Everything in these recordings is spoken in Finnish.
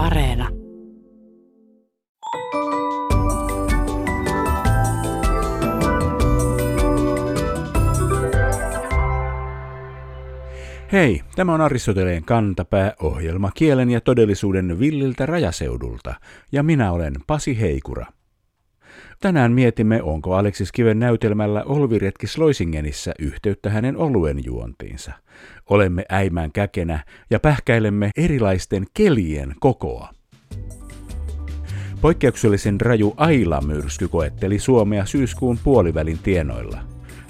Areena. Hei, tämä on Aristoteleen kantapää-ohjelma kielen ja todellisuuden villiltä rajaseudulta, ja minä olen Pasi Heikura. Tänään mietimme, onko Aleksis Kiven näytelmällä Olviretki Sloisingenissä yhteyttä hänen oluen juontiinsa. Olemme äimään käkenä ja pähkäilemme erilaisten kelien kokoa. Poikkeuksellisen raju Aila-myrsky koetteli Suomea syyskuun puolivälin tienoilla.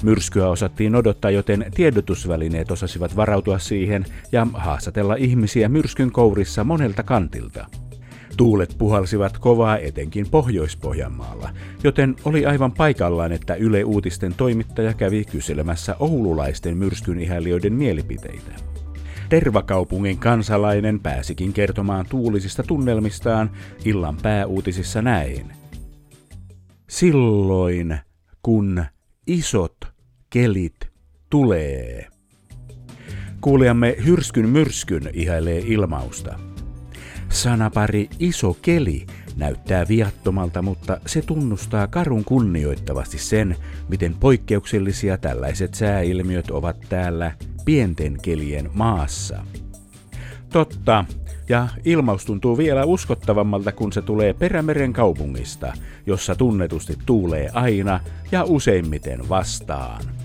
Myrskyä osattiin odottaa, joten tiedotusvälineet osasivat varautua siihen ja haastatella ihmisiä myrskyn kourissa monelta kantilta. Tuulet puhalsivat kovaa etenkin Pohjois-Pohjanmaalla, joten oli aivan paikallaan, että Yle Uutisten toimittaja kävi kyselemässä oululaisten myrskyn ihailijoiden mielipiteitä. Tervakaupungin kansalainen pääsikin kertomaan tuulisista tunnelmistaan illan pääuutisissa näin. Silloin, kun isot kelit tulee. Kuulijamme Hyrskyn myrskyn ihailee ilmausta. Sanapari iso keli näyttää viattomalta, mutta se tunnustaa karun kunnioittavasti sen, miten poikkeuksellisia tällaiset sääilmiöt ovat täällä pienten kelien maassa. Totta, ja ilmaus tuntuu vielä uskottavammalta, kun se tulee Perämeren kaupungista, jossa tunnetusti tuulee aina ja useimmiten vastaan.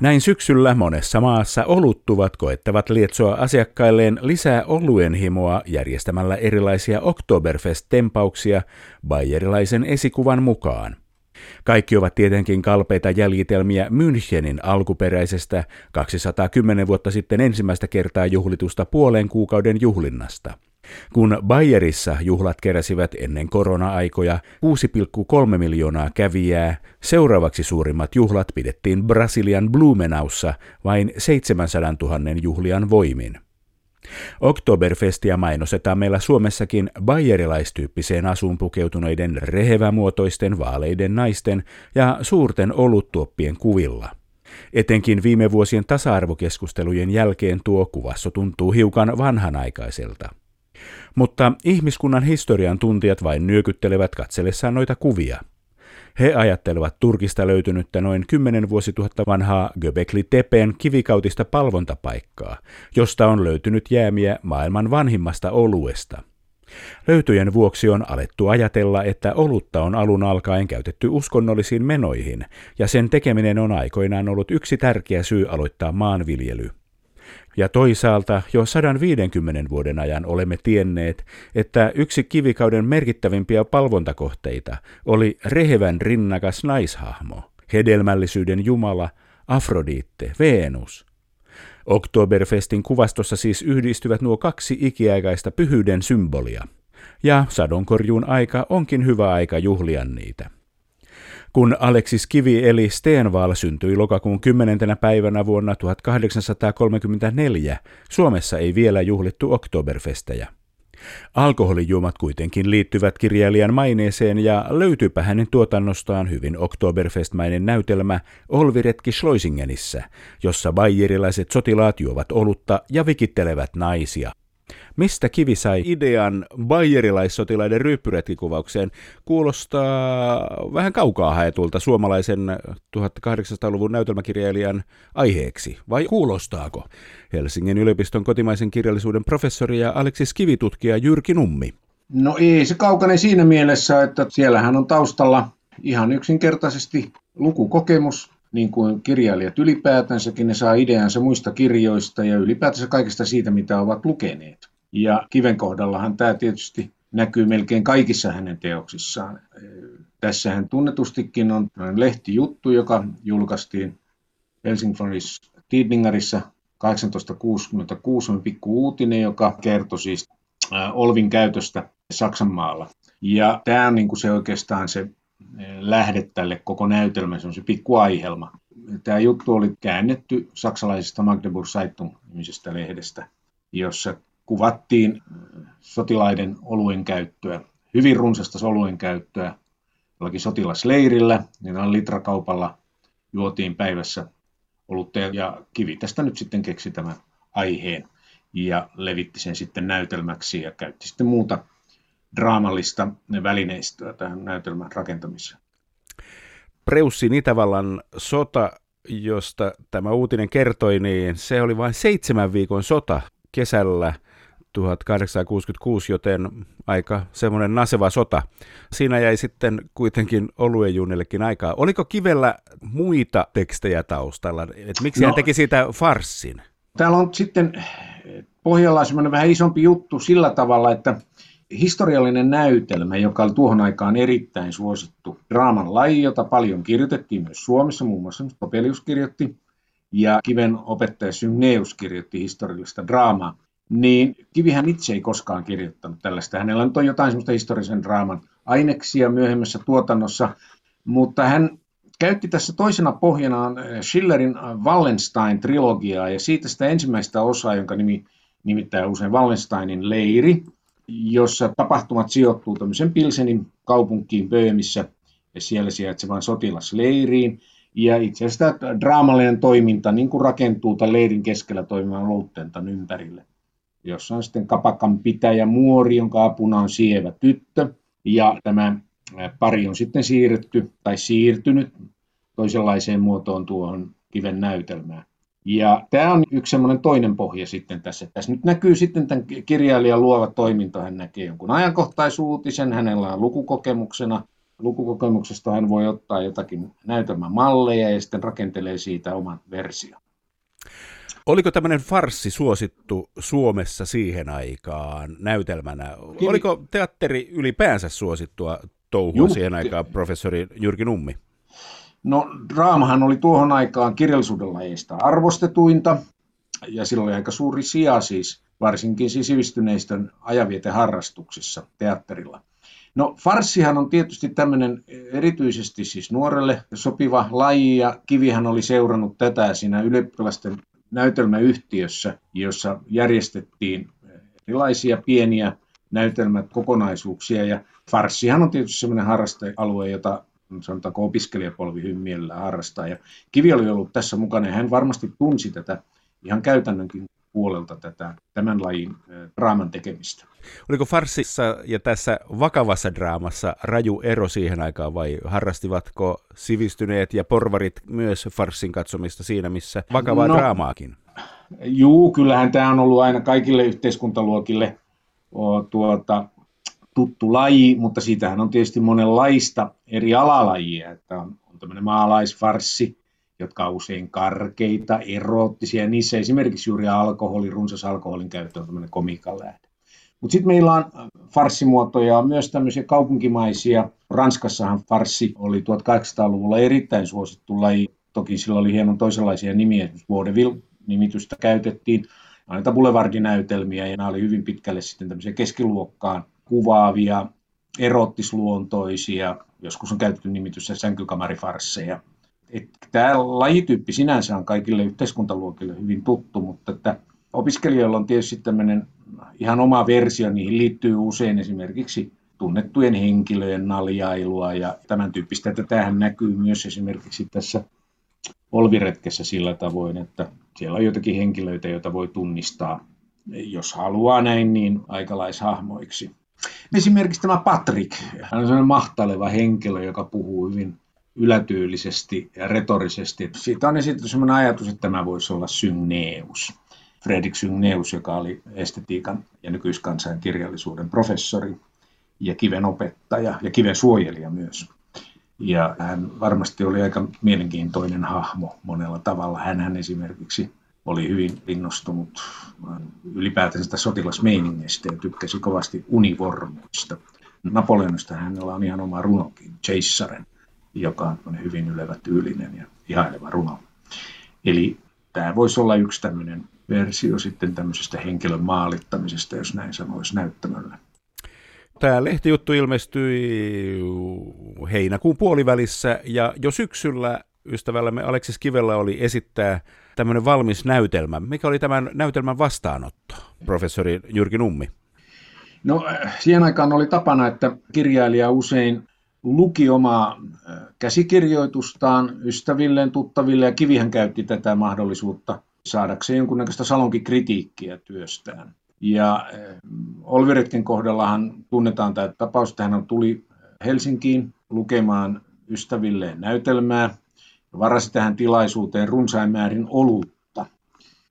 Näin syksyllä monessa maassa oluttuvat koettavat lietsoa asiakkailleen lisää oluen himoa järjestämällä erilaisia Oktoberfest-tempauksia bayerilaisen esikuvan mukaan. Kaikki ovat tietenkin kalpeita jäljitelmiä Münchenin alkuperäisestä 210 vuotta sitten ensimmäistä kertaa juhlitusta puolen kuukauden juhlinnasta – kun Bayerissa juhlat keräsivät ennen korona-aikoja 6,3 miljoonaa kävijää, seuraavaksi suurimmat juhlat pidettiin Brasilian Blumenaussa vain 700 000 juhlian voimin. Oktoberfestia mainostetaan meillä Suomessakin bayerilaistyyppiseen asuun pukeutuneiden rehevämuotoisten vaaleiden naisten ja suurten oluttuoppien kuvilla. Etenkin viime vuosien tasa-arvokeskustelujen jälkeen tuo kuvasso tuntuu hiukan vanhanaikaiselta. Mutta ihmiskunnan historian tuntijat vain nyökyttelevät katsellessaan noita kuvia. He ajattelevat Turkista löytynyttä noin 10 vuosituhatta vanhaa Göbekli Tepeen kivikautista palvontapaikkaa, josta on löytynyt jäämiä maailman vanhimmasta oluesta. Löytöjen vuoksi on alettu ajatella, että olutta on alun alkaen käytetty uskonnollisiin menoihin, ja sen tekeminen on aikoinaan ollut yksi tärkeä syy aloittaa maanviljely. Ja toisaalta jo 150 vuoden ajan olemme tienneet, että yksi kivikauden merkittävimpiä palvontakohteita oli rehevän rinnakas naishahmo, hedelmällisyyden jumala, Afrodiitte, Venus. Oktoberfestin kuvastossa siis yhdistyvät nuo kaksi ikiaikaista pyhyyden symbolia. Ja sadonkorjuun aika onkin hyvä aika juhlia niitä. Kun Aleksis Kivi eli Stenval syntyi lokakuun 10. päivänä vuonna 1834, Suomessa ei vielä juhlittu Oktoberfestejä. Alkoholijuomat kuitenkin liittyvät kirjailijan maineeseen ja löytyypä hänen tuotannostaan hyvin Oktoberfestmäinen näytelmä Olviretki Schleusingenissä, jossa bayerilaiset sotilaat juovat olutta ja vikittelevät naisia. Mistä Kivi sai idean bayerilaissotilaiden ryyppyretkikuvaukseen? Kuulostaa vähän kaukaa haetulta suomalaisen 1800-luvun näytelmäkirjailijan aiheeksi, vai kuulostaako? Helsingin yliopiston kotimaisen kirjallisuuden professori ja Aleksis Kivitutkija Jyrki Nummi. No ei se kaukane siinä mielessä, että siellähän on taustalla ihan yksinkertaisesti lukukokemus, niin kuin kirjailijat ylipäätänsäkin, ne saa ideansa muista kirjoista ja ylipäätänsä kaikesta siitä, mitä ovat lukeneet. Ja Kiven kohdallahan tämä tietysti näkyy melkein kaikissa hänen teoksissaan. Tässähän tunnetustikin on lehtijuttu, joka julkaistiin Helsingforis Tidningarissa 1866 on pikku uutinen, joka kertoi siis Olvin käytöstä Saksan maalla. Ja tämä on niin kuin se oikeastaan se lähde tälle koko näytelmälle, se on se pikku aihelma. Tämä juttu oli käännetty saksalaisesta Magdeburg Zeitung-nimisestä lehdestä, jossa kuvattiin sotilaiden oluen käyttöä, hyvin runsasta oluen käyttöä jollakin sotilasleirillä, niin litrakaupalla juotiin päivässä olutta ja Kivi tästä nyt sitten keksi tämän aiheen ja levitti sen sitten näytelmäksi ja käytti sitten muuta draamallista välineistöä tähän näytelmän rakentamiseen. Preussin Itävallan sota, josta tämä uutinen kertoi, niin se oli vain seitsemän viikon sota kesällä 1866, joten aika semmoinen naseva sota. Siinä jäi sitten kuitenkin oluejunnillekin aikaa. Oliko Kivellä muita tekstejä taustalla? Et miksi no, hän teki siitä farssin? Täällä on sitten pohjalla semmoinen vähän isompi juttu sillä tavalla, että historiallinen näytelmä, joka oli tuohon aikaan erittäin suosittu draaman laji, jota paljon kirjoitettiin myös Suomessa, muun muassa Topelius kirjoitti, ja Kiven opettaja Synneus kirjoitti historiallista draamaa, niin Kivihän itse ei koskaan kirjoittanut tällaista. Hänellä on jotain semmoista historiallisen draaman aineksia myöhemmässä tuotannossa, mutta hän käytti tässä toisena pohjanaan Schillerin Wallenstein-trilogiaa ja siitä sitä ensimmäistä osaa, jonka nimi nimittäin usein Wallensteinin leiri, jossa tapahtumat sijoittuu tämmöisen Pilsenin kaupunkiin Böömissä ja siellä sijaitsevaan sotilasleiriin. Ja itse asiassa tämä draamallinen toiminta niin kuin rakentuu tämän leirin keskellä toimivan Louttentan ympärille, jossa on sitten kapakan pitäjä muori, jonka apuna on sievä tyttö. Ja tämä pari on sitten siirretty tai siirtynyt toisenlaiseen muotoon tuohon kiven näytelmään. Ja tämä on yksi semmoinen toinen pohja sitten tässä. Tässä nyt näkyy sitten tämän kirjailijan luova toiminta. Hän näkee jonkun ajankohtaisuutisen, hänellä on lukukokemuksena. Lukukokemuksesta hän voi ottaa jotakin näytelmämalleja ja sitten rakentelee siitä oman version. Oliko tämmöinen farssi suosittu Suomessa siihen aikaan näytelmänä? Oliko teatteri ylipäänsä suosittua touhua Jum, siihen aikaan, professori Jyrki Nummi? No draamahan oli tuohon aikaan kirjallisuuden lajeista arvostetuinta, ja sillä oli aika suuri sija siis, varsinkin siis sivistyneistön ajavieteharrastuksissa teatterilla. No farssihan on tietysti tämmöinen erityisesti siis nuorelle sopiva laji, ja Kivihän oli seurannut tätä siinä ylioppilasten näytelmäyhtiössä, jossa järjestettiin erilaisia pieniä näytelmät, kokonaisuuksia, ja farssihan on tietysti semmoinen harrastealue, jota sanotaanko opiskelijapolvi hyvin mielellään harrastaa. Ja Kivi oli ollut tässä mukana ja hän varmasti tunsi tätä ihan käytännönkin puolelta tätä, tämän lajin draaman tekemistä. Oliko farsissa ja tässä vakavassa draamassa raju ero siihen aikaan vai harrastivatko sivistyneet ja porvarit myös farssin katsomista siinä, missä vakavaa no, draamaakin? Juu, kyllähän tämä on ollut aina kaikille yhteiskuntaluokille o, tuota, tuttu laji, mutta siitähän on tietysti monenlaista eri alalajia, että on, on tämmöinen maalaisfarssi, jotka on usein karkeita, eroottisia, niissä esimerkiksi juuri alkoholi, runsas alkoholin käyttö on tämmöinen komiikan lähde. Mutta sitten meillä on farssimuotoja, myös tämmöisiä kaupunkimaisia. Ranskassahan farssi oli 1800-luvulla erittäin suosittu laji. Toki sillä oli hieman toisenlaisia nimiä, esimerkiksi vaudeville-nimitystä käytettiin. Näitä boulevardinäytelmiä, ja nämä oli hyvin pitkälle sitten tämmöisiä keskiluokkaan kuvaavia, erottisluontoisia, joskus on käytetty nimityssä sänkykamarifarsseja. Tämä lajityyppi sinänsä on kaikille yhteiskuntaluokille hyvin tuttu, mutta että opiskelijoilla on tietysti tämmöinen ihan oma versio, niihin liittyy usein esimerkiksi tunnettujen henkilöjen naljailua ja tämän tyyppistä. Että tämähän näkyy myös esimerkiksi tässä Olviretkessä sillä tavoin, että siellä on jotakin henkilöitä, joita voi tunnistaa, jos haluaa näin, niin aikalaishahmoiksi. Esimerkiksi tämä Patrick, hän on sellainen mahtaleva henkilö, joka puhuu hyvin ylätyylisesti ja retorisesti. Siitä on esitetty sellainen ajatus, että tämä voisi olla Synneus. Fredrik Synneus, joka oli estetiikan ja nykyiskansain kirjallisuuden professori ja kiven opettaja ja kiven suojelija myös. Ja hän varmasti oli aika mielenkiintoinen hahmo monella tavalla. Hän esimerkiksi oli hyvin innostunut ylipäätään sitä sotilasmeiningistä ja tykkäsi kovasti univormuista. Napoleonista hänellä on ihan oma runokin, Chaseren, joka on hyvin ylevä tyylinen ja ihaileva runo. Eli tämä voisi olla yksi tämmöinen versio sitten tämmöisestä henkilön maalittamisesta, jos näin sanoisi näyttämöllä. Tämä lehtijuttu ilmestyi heinäkuun puolivälissä ja jo syksyllä ystävällämme Aleksis Kivellä oli esittää tämmöinen valmis näytelmä. Mikä oli tämän näytelmän vastaanotto, professori Jyrki Nummi? No siihen aikaan oli tapana, että kirjailija usein luki omaa käsikirjoitustaan ystävilleen, tuttaville ja Kivihän käytti tätä mahdollisuutta saadakseen jonkunnäköistä salonkikritiikkiä työstään. Ja Olviretken kohdallahan tunnetaan tämä tapaus, että hän tuli Helsinkiin lukemaan ystävilleen näytelmää varasi tähän tilaisuuteen runsain määrin olutta.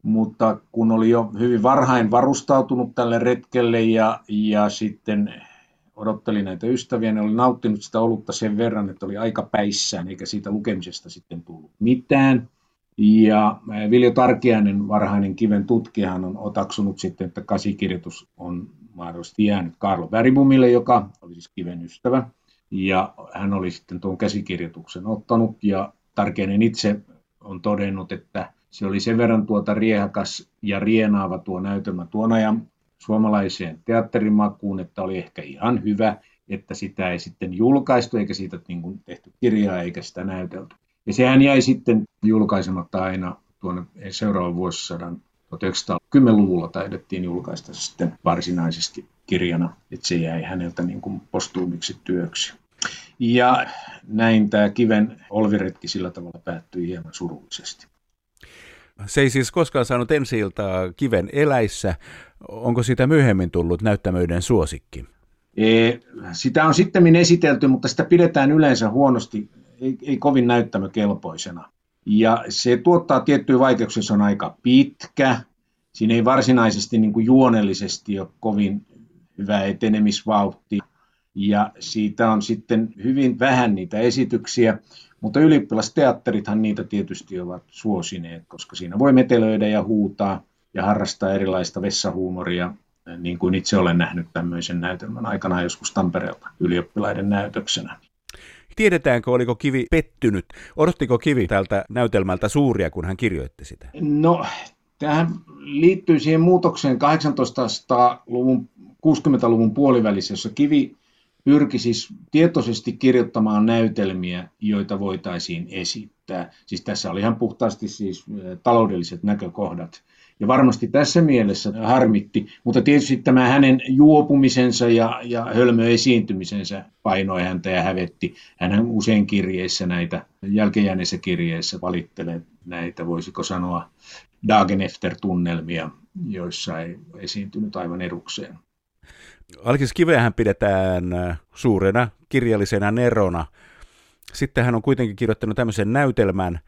Mutta kun oli jo hyvin varhain varustautunut tälle retkelle ja, ja sitten odotteli näitä ystäviä, ne oli nauttinut sitä olutta sen verran, että oli aika päissään, eikä siitä lukemisesta sitten tullut mitään. Ja Viljo Tarkiainen, varhainen kiven tutkijahan, on otaksunut sitten, että kasikirjoitus on mahdollisesti jäänyt Karlo Bergbumille, joka oli siis kiven ystävä. Ja hän oli sitten tuon käsikirjoituksen ottanut ja Tarkiainen itse on todennut, että se oli sen verran tuota riehakas ja rienaava tuo näytelmä tuon ajan suomalaiseen teatterimakuun, että oli ehkä ihan hyvä, että sitä ei sitten julkaistu eikä siitä niin kuin tehty kirjaa eikä sitä näytelty. Ja sehän jäi sitten julkaisematta aina tuonne seuraavan vuosisadan 1910-luvulla taidettiin julkaista sitten varsinaisesti kirjana, että se jäi häneltä niin kuin postuumiksi työksi. Ja näin tämä Kiven olviretki sillä tavalla päättyi hieman surullisesti. Se ei siis koskaan saanut ensi Kiven eläissä. Onko sitä myöhemmin tullut näyttämöiden suosikki? E, sitä on sitten esitelty, mutta sitä pidetään yleensä huonosti, ei, ei kovin näyttämökelpoisena. Ja se tuottaa tiettyjä vaikeuksia, se on aika pitkä. Siinä ei varsinaisesti niin kuin juonellisesti ole kovin hyvä etenemisvauhti. Ja siitä on sitten hyvin vähän niitä esityksiä. Mutta ylioppilasteatterithan niitä tietysti ovat suosineet, koska siinä voi metelöidä ja huutaa ja harrastaa erilaista vessahuumoria, niin kuin itse olen nähnyt tämmöisen näytelmän aikana joskus Tampereelta ylioppilaiden näytöksenä. Tiedetäänkö, oliko Kivi pettynyt? Odottiko Kivi tältä näytelmältä suuria, kun hän kirjoitti sitä? No, tähän liittyy siihen muutokseen 1800-luvun, 60-luvun puolivälissä, jossa Kivi pyrki siis tietoisesti kirjoittamaan näytelmiä, joita voitaisiin esittää. Siis tässä oli ihan puhtaasti siis taloudelliset näkökohdat. Ja varmasti tässä mielessä harmitti, mutta tietysti tämä hänen juopumisensa ja, ja hölmöesiintymisensä painoi häntä ja hävetti. Hän usein kirjeissä näitä, jälkeenjääneissä kirjeissä valittelee näitä, voisiko sanoa, Dagenefter-tunnelmia, joissa ei esiintynyt aivan edukseen. Alkis Kivehän pidetään äh, suurena kirjallisena nerona. Sitten hän on kuitenkin kirjoittanut tämmöisen näytelmän,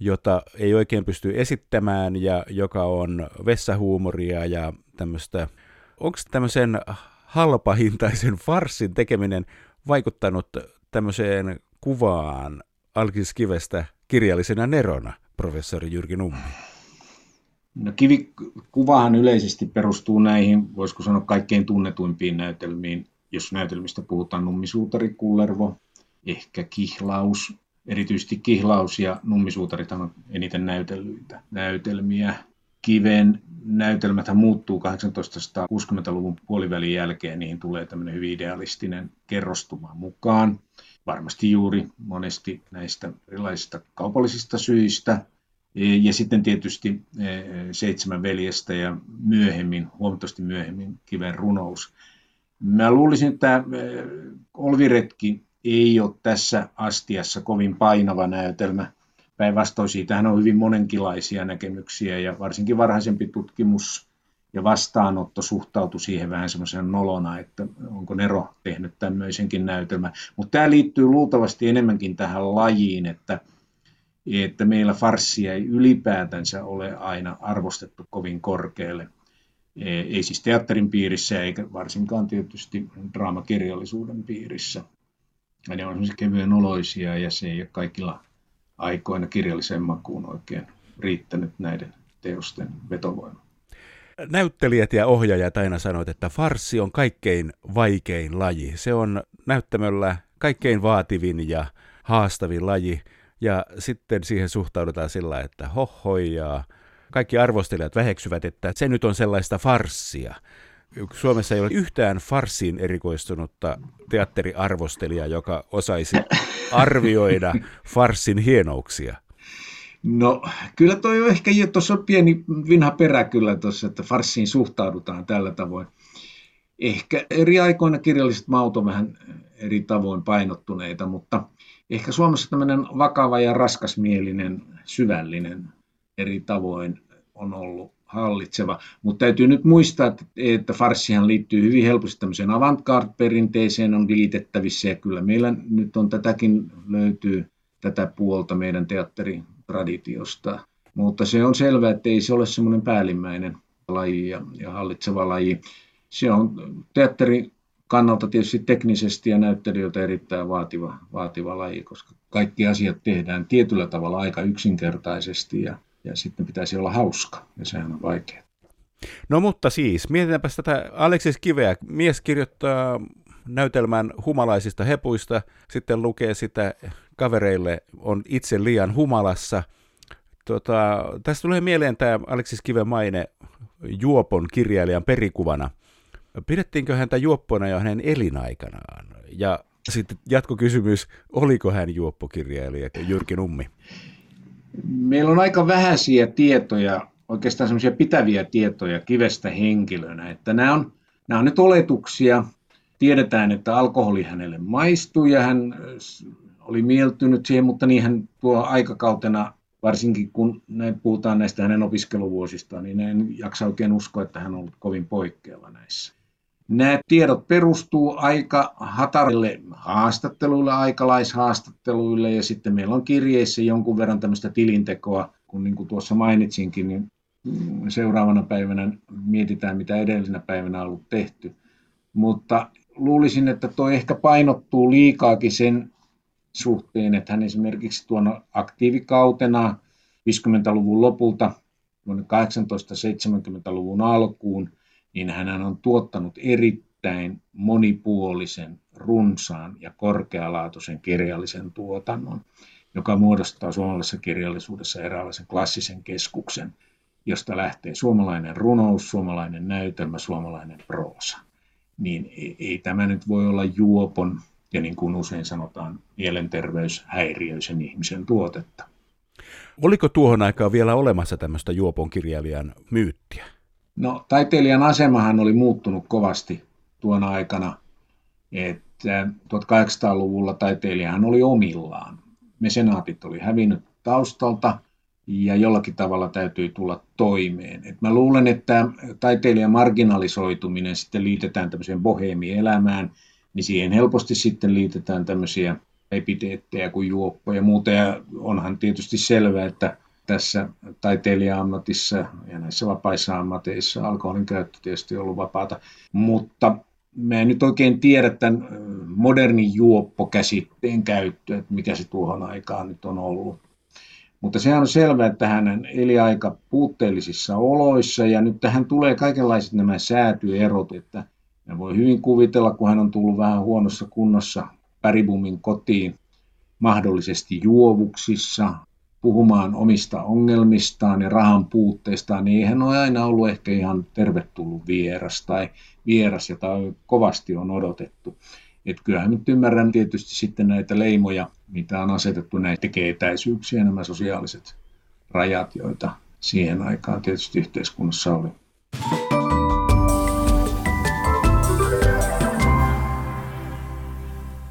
jota ei oikein pysty esittämään ja joka on vessahuumoria ja tämmöistä. Onko tämmöisen halpahintaisen farssin tekeminen vaikuttanut tämmöiseen kuvaan Alkis Kivestä kirjallisena nerona, professori Jyrki Nummi? No kivikuvahan yleisesti perustuu näihin, voisiko sanoa, kaikkein tunnetuimpiin näytelmiin. Jos näytelmistä puhutaan Nummisuutari, Kullervo, ehkä Kihlaus, erityisesti Kihlaus ja Nummisuutarit on eniten näytellyitä näytelmiä. Kiven näytelmät muuttuu 1860-luvun puolivälin jälkeen, niihin tulee tämmöinen hyvin idealistinen kerrostuma mukaan. Varmasti juuri monesti näistä erilaisista kaupallisista syistä, ja sitten tietysti Seitsemän veljestä ja myöhemmin, huomattavasti myöhemmin Kiven runous. Mä luulisin, että Olviretki ei ole tässä astiassa kovin painava näytelmä. Päinvastoin siitähän on hyvin monenkilaisia näkemyksiä ja varsinkin varhaisempi tutkimus ja vastaanotto suhtautui siihen vähän semmoisen nolona, että onko Nero tehnyt tämmöisenkin näytelmän. Mutta tämä liittyy luultavasti enemmänkin tähän lajiin, että – että meillä farssia ei ylipäätänsä ole aina arvostettu kovin korkealle. E, ei siis teatterin piirissä eikä varsinkaan tietysti draamakirjallisuuden piirissä. Ne on kevyen oloisia ja se ei ole kaikilla aikoina kirjalliseen makuun oikein riittänyt näiden teosten vetovoima. Näyttelijät ja ohjaajat aina sanoivat, että farssi on kaikkein vaikein laji. Se on näyttämöllä kaikkein vaativin ja haastavin laji. Ja sitten siihen suhtaudutaan sillä, että hohojaa. Kaikki arvostelijat väheksyvät, että se nyt on sellaista farssia. Suomessa ei ole yhtään farssiin erikoistunutta teatteriarvostelijaa, joka osaisi arvioida farssin hienouksia. No kyllä toi on ehkä tuossa on pieni vinha perä kyllä tuossa, että farssiin suhtaudutaan tällä tavoin. Ehkä eri aikoina kirjalliset maut on vähän eri tavoin painottuneita, mutta ehkä Suomessa tämmöinen vakava ja raskasmielinen, syvällinen eri tavoin on ollut hallitseva. Mutta täytyy nyt muistaa, että, farssihan liittyy hyvin helposti tämmöiseen avantgarde-perinteeseen on liitettävissä ja kyllä meillä nyt on tätäkin löytyy tätä puolta meidän teatteritraditiosta. Mutta se on selvää, että ei se ole semmoinen päällimmäinen laji ja, ja hallitseva laji. Se on teatteri kannalta tietysti teknisesti ja näyttelijöiltä erittäin vaativa, vaativa laji, koska kaikki asiat tehdään tietyllä tavalla aika yksinkertaisesti ja, ja sitten pitäisi olla hauska ja sehän on vaikea. No mutta siis, mietitäänpä tätä Aleksis Kiveä. Mies kirjoittaa näytelmän humalaisista hepuista, sitten lukee sitä kavereille, on itse liian humalassa. Tota, tästä tulee mieleen tämä Aleksis Kiven maine Juopon kirjailijan perikuvana. Pidettiinkö häntä juoppona jo hänen elinaikanaan? Ja sitten jatkokysymys, oliko hän juoppokirjailija Jyrki Nummi? Meillä on aika vähäisiä tietoja, oikeastaan semmoisia pitäviä tietoja kivestä henkilönä, että nämä on, nämä on nyt oletuksia. Tiedetään, että alkoholi hänelle maistui ja hän oli mieltynyt siihen, mutta niin hän tuo aikakautena, varsinkin kun näin puhutaan näistä hänen opiskeluvuosistaan, niin en jaksa oikein uskoa, että hän on ollut kovin poikkeava näissä. Nämä tiedot perustuu aika hatarille haastatteluille, aikalaishaastatteluille ja sitten meillä on kirjeissä jonkun verran tämmöistä tilintekoa, kun niin kuin tuossa mainitsinkin, niin seuraavana päivänä mietitään, mitä edellisenä päivänä on ollut tehty. Mutta luulisin, että tuo ehkä painottuu liikaakin sen suhteen, että hän esimerkiksi tuona aktiivikautena 50-luvun lopulta 1870-luvun alkuun – niin hän on tuottanut erittäin monipuolisen, runsaan ja korkealaatuisen kirjallisen tuotannon, joka muodostaa suomalaisessa kirjallisuudessa eräänlaisen klassisen keskuksen, josta lähtee suomalainen runous, suomalainen näytelmä, suomalainen proosa. Niin ei, ei tämä nyt voi olla juopon ja niin kuin usein sanotaan, mielenterveyshäiriöisen ihmisen tuotetta. Oliko tuohon aikaan vielä olemassa tämmöistä juopon kirjailijan myyttiä? No, taiteilijan asemahan oli muuttunut kovasti tuona aikana, että 1800-luvulla taiteilijahan oli omillaan. Mesenaatit oli hävinnyt taustalta ja jollakin tavalla täytyy tulla toimeen. Et mä luulen, että taiteilijan marginalisoituminen sitten liitetään tämmöiseen boheemielämään, niin siihen helposti sitten liitetään tämmöisiä epiteettejä kuin juoppo ja muuta. Ja onhan tietysti selvää, että tässä taiteilija-ammatissa ja näissä vapaissa ammateissa alkoholin käyttö tietysti on ollut vapaata, mutta mä en nyt oikein tiedä tämän modernin juoppo-käsitteen käyttöä, että mikä se tuohon aikaan nyt on ollut. Mutta se on selvää, että hän eli aika puutteellisissa oloissa ja nyt tähän tulee kaikenlaiset nämä säätyerot, että ja voi hyvin kuvitella, kun hän on tullut vähän huonossa kunnossa Päribumin kotiin, mahdollisesti juovuksissa, puhumaan omista ongelmistaan ja rahan puutteistaan, niin eihän ole aina ollut ehkä ihan tervetullut vieras tai vieras, jota kovasti on odotettu. Et kyllähän nyt ymmärrän tietysti sitten näitä leimoja, mitä on asetettu, näitä tekee etäisyyksiä nämä sosiaaliset rajat, joita siihen aikaan tietysti yhteiskunnassa oli.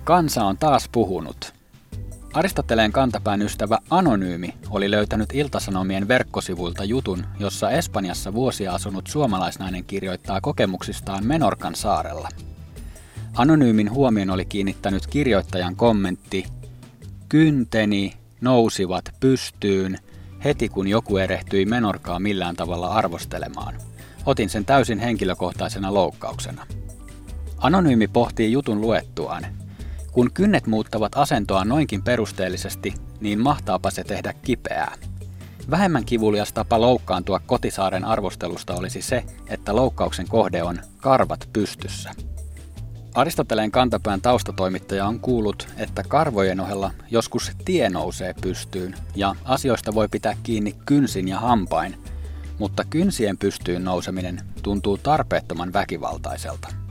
Kansa on taas puhunut. Aristoteleen kantapään ystävä Anonyymi oli löytänyt Iltasanomien verkkosivuilta jutun, jossa Espanjassa vuosia asunut suomalaisnainen kirjoittaa kokemuksistaan Menorkan saarella. Anonyymin huomion oli kiinnittänyt kirjoittajan kommentti Kynteni nousivat pystyyn heti kun joku erehtyi Menorkaa millään tavalla arvostelemaan. Otin sen täysin henkilökohtaisena loukkauksena. Anonyymi pohtii jutun luettuaan, kun kynnet muuttavat asentoa noinkin perusteellisesti, niin mahtaapa se tehdä kipeää. Vähemmän kivulias tapa loukkaantua kotisaaren arvostelusta olisi se, että loukkauksen kohde on karvat pystyssä. Aristoteleen kantapään taustatoimittaja on kuullut, että karvojen ohella joskus tie nousee pystyyn ja asioista voi pitää kiinni kynsin ja hampain, mutta kynsien pystyyn nouseminen tuntuu tarpeettoman väkivaltaiselta.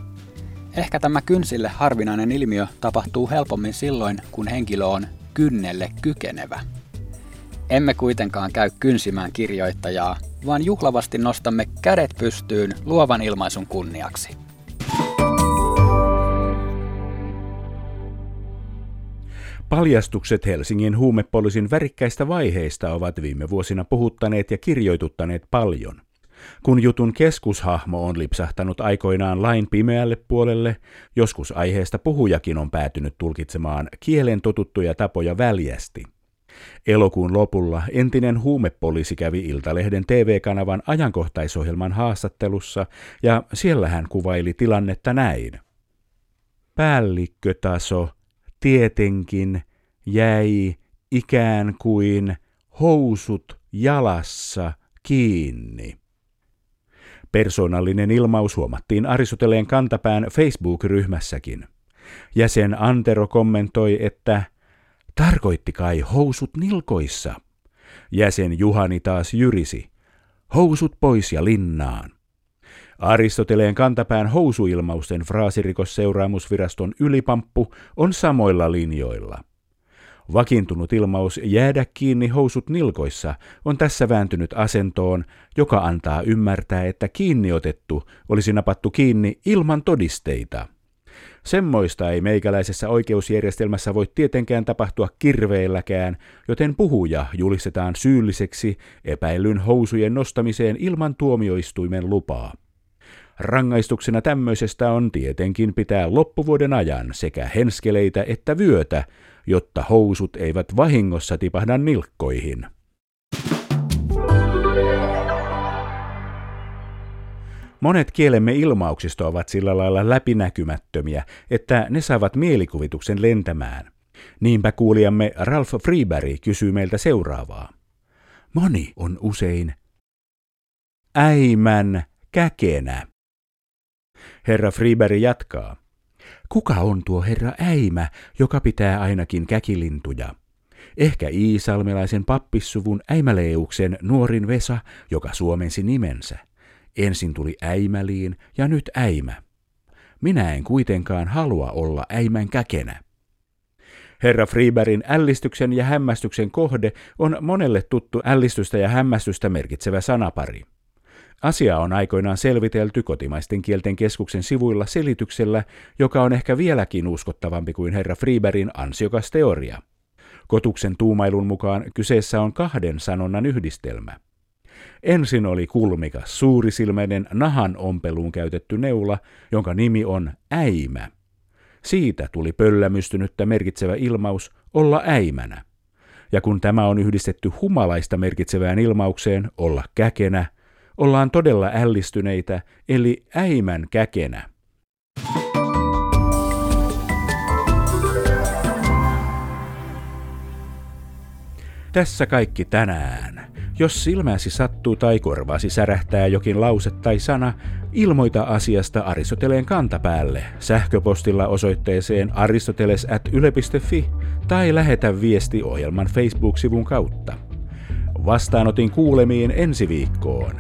Ehkä tämä kynsille harvinainen ilmiö tapahtuu helpommin silloin, kun henkilö on kynnelle kykenevä. Emme kuitenkaan käy kynsimään kirjoittajaa, vaan juhlavasti nostamme kädet pystyyn luovan ilmaisun kunniaksi. Paljastukset Helsingin huumepoliisin värikkäistä vaiheista ovat viime vuosina puhuttaneet ja kirjoituttaneet paljon. Kun jutun keskushahmo on lipsahtanut aikoinaan lain pimeälle puolelle, joskus aiheesta puhujakin on päätynyt tulkitsemaan kielen totuttuja tapoja väljästi. Elokuun lopulla entinen huumepoliisi kävi Iltalehden TV-kanavan ajankohtaisohjelman haastattelussa ja siellä hän kuvaili tilannetta näin. Päällikkötaso tietenkin jäi ikään kuin housut jalassa kiinni. Persoonallinen ilmaus huomattiin Aristoteleen kantapään Facebook-ryhmässäkin. Jäsen Antero kommentoi, että tarkoitti kai housut nilkoissa. Jäsen Juhani taas jyrisi, housut pois ja linnaan. Aristoteleen kantapään housuilmausten fraasirikosseuraamusviraston ylipamppu on samoilla linjoilla. Vakiintunut ilmaus jäädä kiinni housut nilkoissa on tässä vääntynyt asentoon, joka antaa ymmärtää, että kiinniotettu olisi napattu kiinni ilman todisteita. Semmoista ei meikäläisessä oikeusjärjestelmässä voi tietenkään tapahtua kirveelläkään, joten puhuja julistetaan syylliseksi epäilyn housujen nostamiseen ilman tuomioistuimen lupaa. Rangaistuksena tämmöisestä on tietenkin pitää loppuvuoden ajan sekä henskeleitä että vyötä, jotta housut eivät vahingossa tipahda nilkkoihin. Monet kielemme ilmauksista ovat sillä lailla läpinäkymättömiä, että ne saavat mielikuvituksen lentämään. Niinpä kuulijamme Ralph Freeberry kysyy meiltä seuraavaa. Moni on usein äimän käkenä. Herra Freeberry jatkaa. Kuka on tuo herra äimä, joka pitää ainakin käkilintuja? Ehkä Iisalmelaisen pappissuvun äimäleuksen nuorin Vesa, joka suomensi nimensä. Ensin tuli äimäliin ja nyt äimä. Minä en kuitenkaan halua olla äimän käkenä. Herra Freeberin ällistyksen ja hämmästyksen kohde on monelle tuttu ällistystä ja hämmästystä merkitsevä sanapari. Asia on aikoinaan selvitelty kotimaisten kielten keskuksen sivuilla selityksellä, joka on ehkä vieläkin uskottavampi kuin herra Freeberin ansiokas teoria. Kotuksen tuumailun mukaan kyseessä on kahden sanonnan yhdistelmä. Ensin oli kulmikas, suurisilmäinen nahan ompeluun käytetty neula, jonka nimi on äimä. Siitä tuli pöllämystynyttä merkitsevä ilmaus olla äimänä. Ja kun tämä on yhdistetty humalaista merkitsevään ilmaukseen olla käkenä, ollaan todella ällistyneitä, eli äimän käkenä. Tässä kaikki tänään. Jos silmäsi sattuu tai korvaasi särähtää jokin lause tai sana, ilmoita asiasta Aristoteleen kantapäälle sähköpostilla osoitteeseen aristoteles.yle.fi tai lähetä viesti ohjelman Facebook-sivun kautta. Vastaanotin kuulemiin ensi viikkoon.